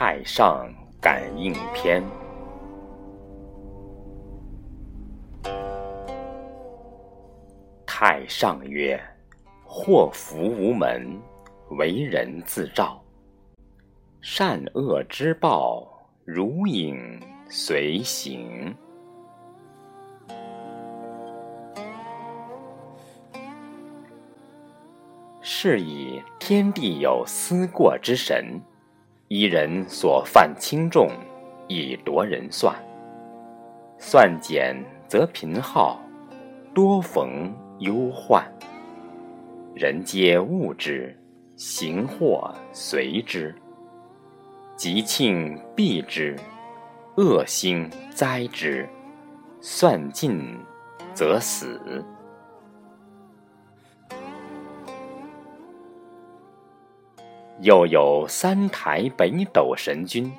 太上感应篇。太上曰：“祸福无门，为人自照。善恶之报，如影随形。是以天地有思过之神，一人所犯轻重，以夺人算。算减则贫耗，多逢。”忧患，人皆恶之，行祸随之；吉庆避之，恶星灾之。算尽则死。又有三台北斗神君，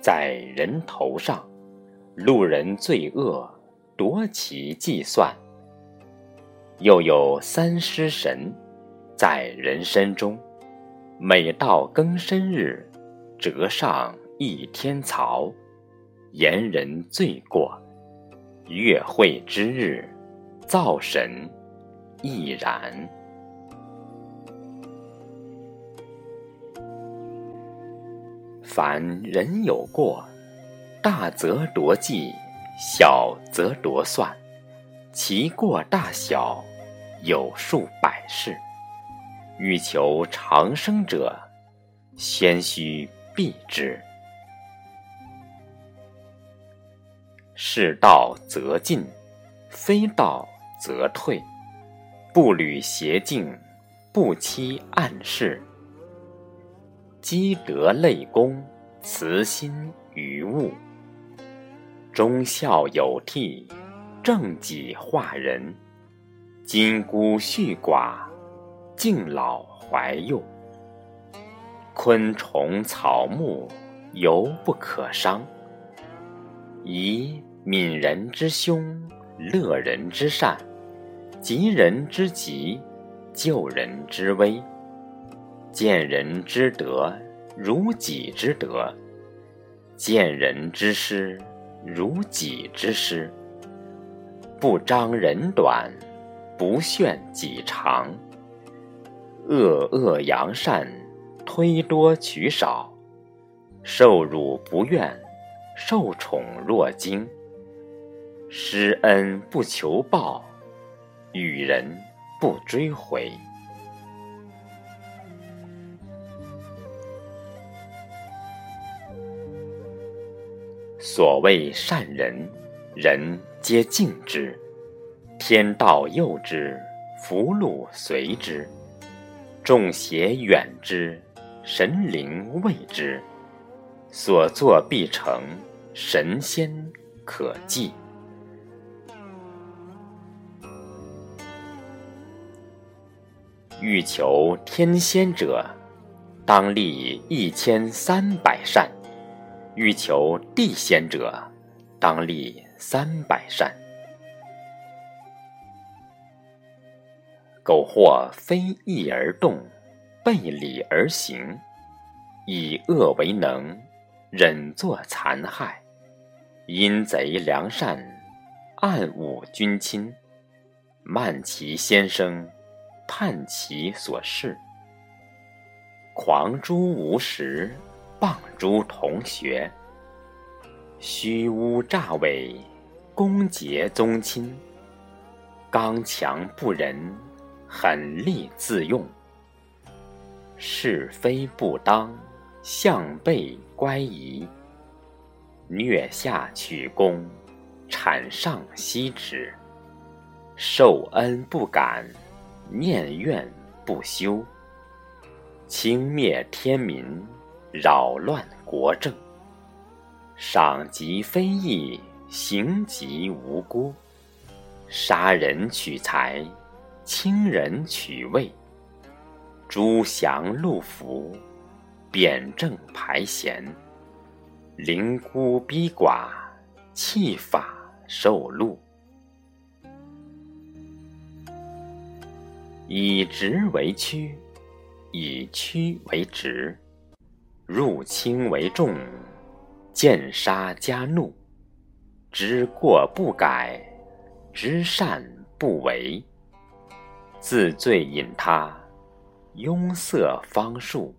在人头上，路人罪恶，夺其计算。又有三尸神，在人身中，每到庚申日，折上一天曹，言人罪过；月会之日，灶神亦然。凡人有过，大则夺计，小则夺算，其过大小。有数百事，欲求长生者，先须避之。是道则进，非道则退。不履邪径，不欺暗室。积德累功，慈心于物。忠孝有悌，正己化人。金孤恤寡，敬老怀幼。昆虫草木，犹不可伤。宜悯人之凶，乐人之善，急人之急，救人之危。见人之德，如己之德；见人之失，如己之失。不张人短。不炫己长，恶恶扬善，推多取少，受辱不怨，受宠若惊。施恩不求报，与人不追回。所谓善人，人皆敬之。天道佑之，福禄随之；众邪远之，神灵畏之。所作必成，神仙可祭。欲求天仙者，当立一千三百善；欲求地仙者，当立三百善。苟或非义而动，背礼而行，以恶为能，忍作残害，阴贼良善，暗侮君亲，慢其先生，叛其所事，狂诛无实，谤诸同学，虚诬诈伪，攻讦宗亲，刚强不仁。狠戾自用，是非不当，向背乖疑，虐下取功，谄上息止，受恩不感，念怨不休，轻蔑天民，扰乱国政，赏及非义，刑及无辜，杀人取财。清人取位，诛降禄服，贬正排贤，凌孤逼寡，弃法受禄，以直为曲，以曲为直，入轻为重，见杀加怒，知过不改，知善不为，自罪引他，庸塞方术，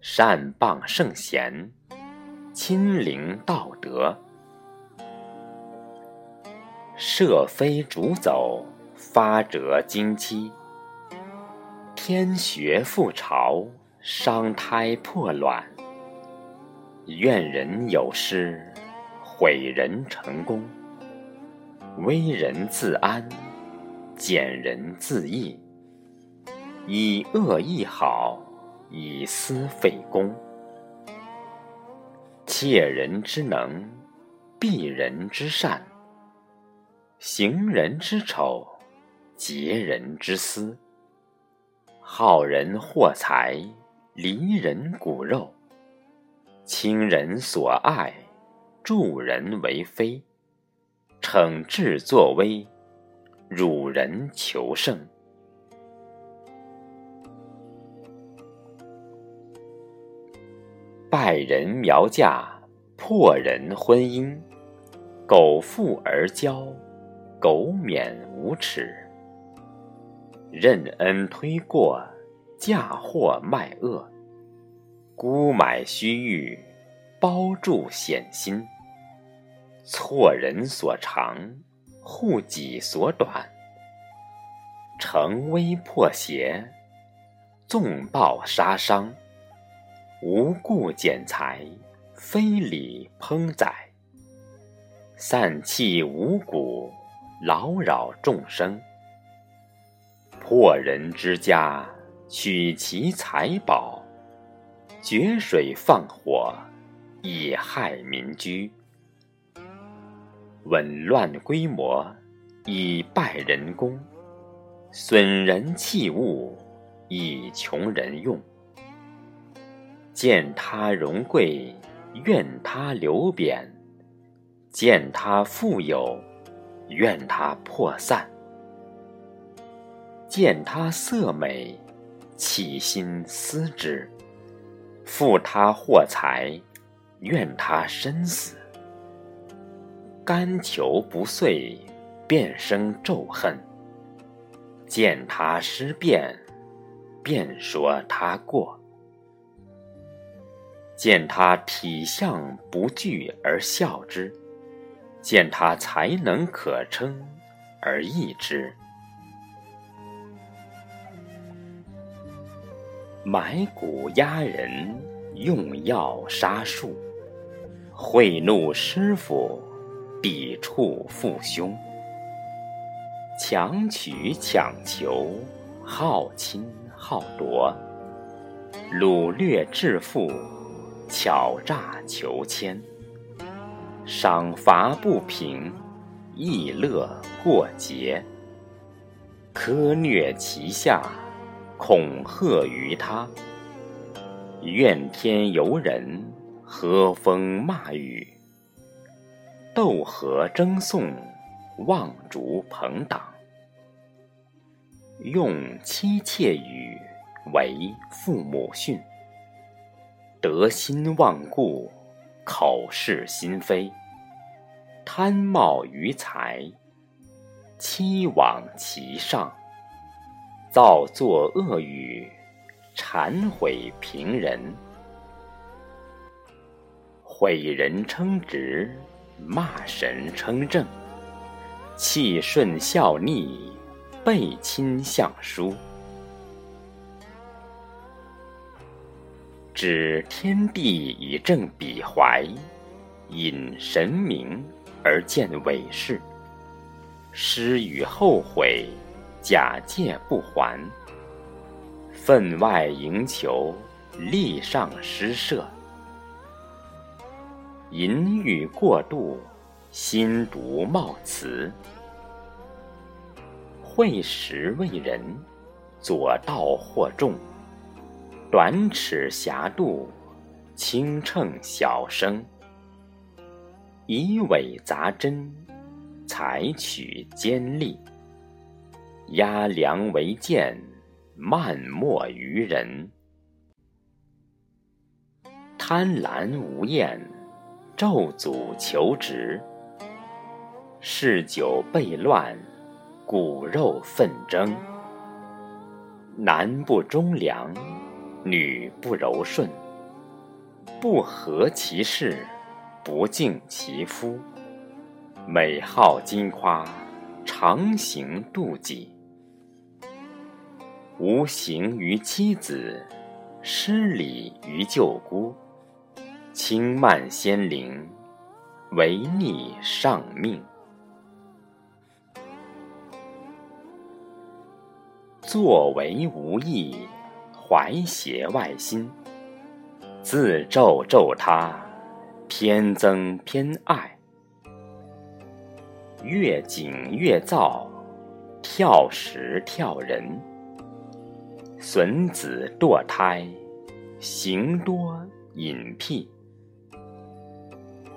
善谤圣贤，亲临道德，设非逐走，发折经期，天学复朝。伤胎破卵，怨人有失，毁人成功。危人自安，俭人自益。以恶易好，以私废公。窃人之能，避人之善。行人之丑，劫人之私。好人获财。离人骨肉，亲人所爱，助人为非，惩治作威，辱人求胜，败人苗嫁，破人婚姻，苟富而骄，苟免无耻，任恩推过。嫁祸卖恶，孤买虚誉，包住险心。错人所长，护己所短。成危破邪，纵暴杀伤。无故减财，非礼烹宰。散弃五谷，劳扰众生。破人之家。取其财宝，决水放火，以害民居；紊乱规模，以败人工；损人器物，以穷人用。见他荣贵，怨他流贬；见他富有，怨他破散；见他色美。起心思之，负他获财，怨他身死。甘求不遂，便生咒恨。见他失变，便说他过。见他体相不具而笑之，见他才能可称而异之。买骨压人，用药杀树，贿赂师傅，抵触父兄，强取强求，好侵好夺，掳掠致富，巧诈求迁，赏罚不平，逸乐过节，苛虐其下。恐吓于他，怨天尤人，和风骂雨，斗和争讼，望逐朋党，用妻妾语为父母训，得心忘故，口是心非，贪冒于财，欺罔其上。造作恶语，忏悔平人，毁人称直，骂神称正，气顺孝逆，背亲相疏，指天地以正彼怀，引神明而见伪事，施与后悔。假借不还，分外营求，力上施设，淫欲过度，心毒冒词，会时为人，左道或重，短尺狭度，轻秤小生，以伪杂真，采取尖利。压梁为剑，漫没于人。贪婪无厌，咒诅求职。嗜酒悖乱，骨肉纷争。男不忠良，女不柔顺。不和其事，不敬其夫。美好金夸，常行妒忌。无形于妻子，失礼于舅姑。轻慢先灵，违逆上命。作为无益，怀邪外心。自咒咒他，偏增偏爱。越紧越躁，跳时跳人。损子堕胎，行多隐僻；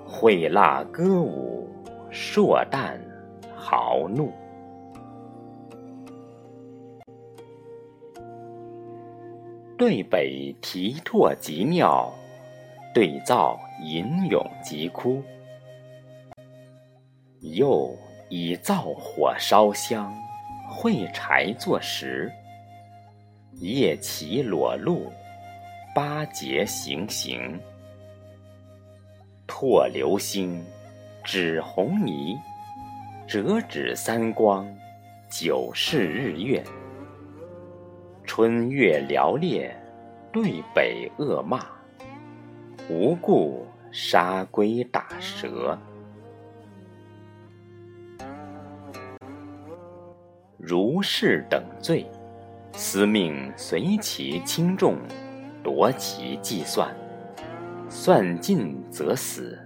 会蜡歌舞，硕旦豪怒。对北提唾即尿，对灶吟咏即哭。又以灶火烧香，会柴作食。夜骑裸露，八节行刑。拓流星，指红泥，折指三光，九世日月。春月寥烈，对北恶骂。无故杀龟打蛇。如是等罪。司命随其轻重，夺其计算，算尽则死。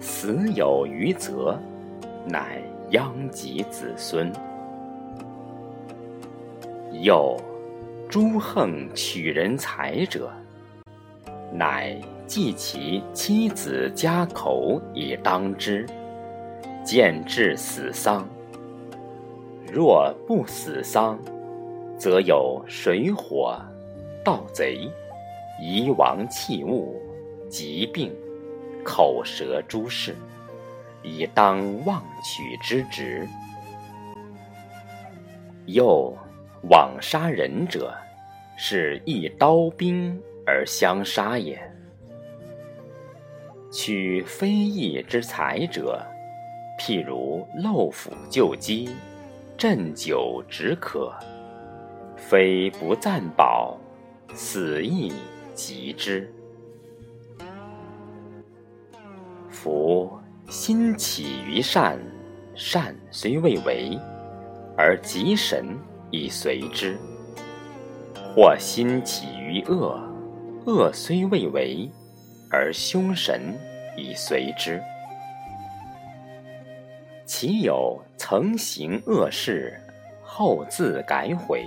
死有余则，乃殃及子孙。又诸横取人财者，乃计其妻子家口以当之，见至死丧。若不死丧，则有水火、盗贼、夷王器物、疾病、口舌诸事，以当妄取之职。又枉杀人者，是一刀兵而相杀也。取非义之财者，譬如漏斧救饥。鸩酒止渴，非不暂饱，死亦及之。夫心起于善，善虽未为，而吉神亦随之；或心起于恶，恶虽未为，而凶神亦随之。其有曾行恶事，后自改悔，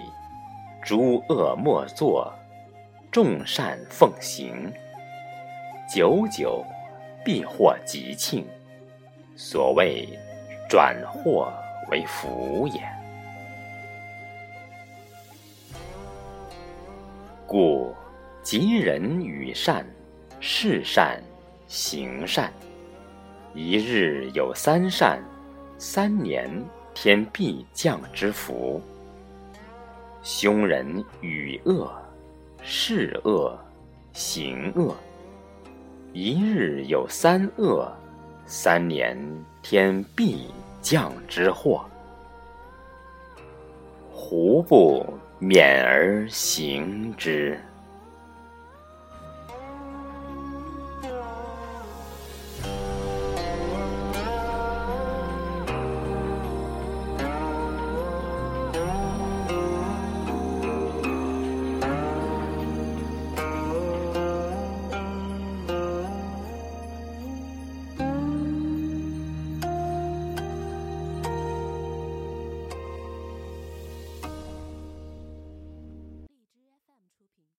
诸恶莫作，众善奉行，久久必获吉庆。所谓转祸为福也。故吉人与善，事善，行善，一日有三善。三年，天必降之福。凶人与恶，事恶，行恶，一日有三恶，三年天必降之祸。胡不勉而行之？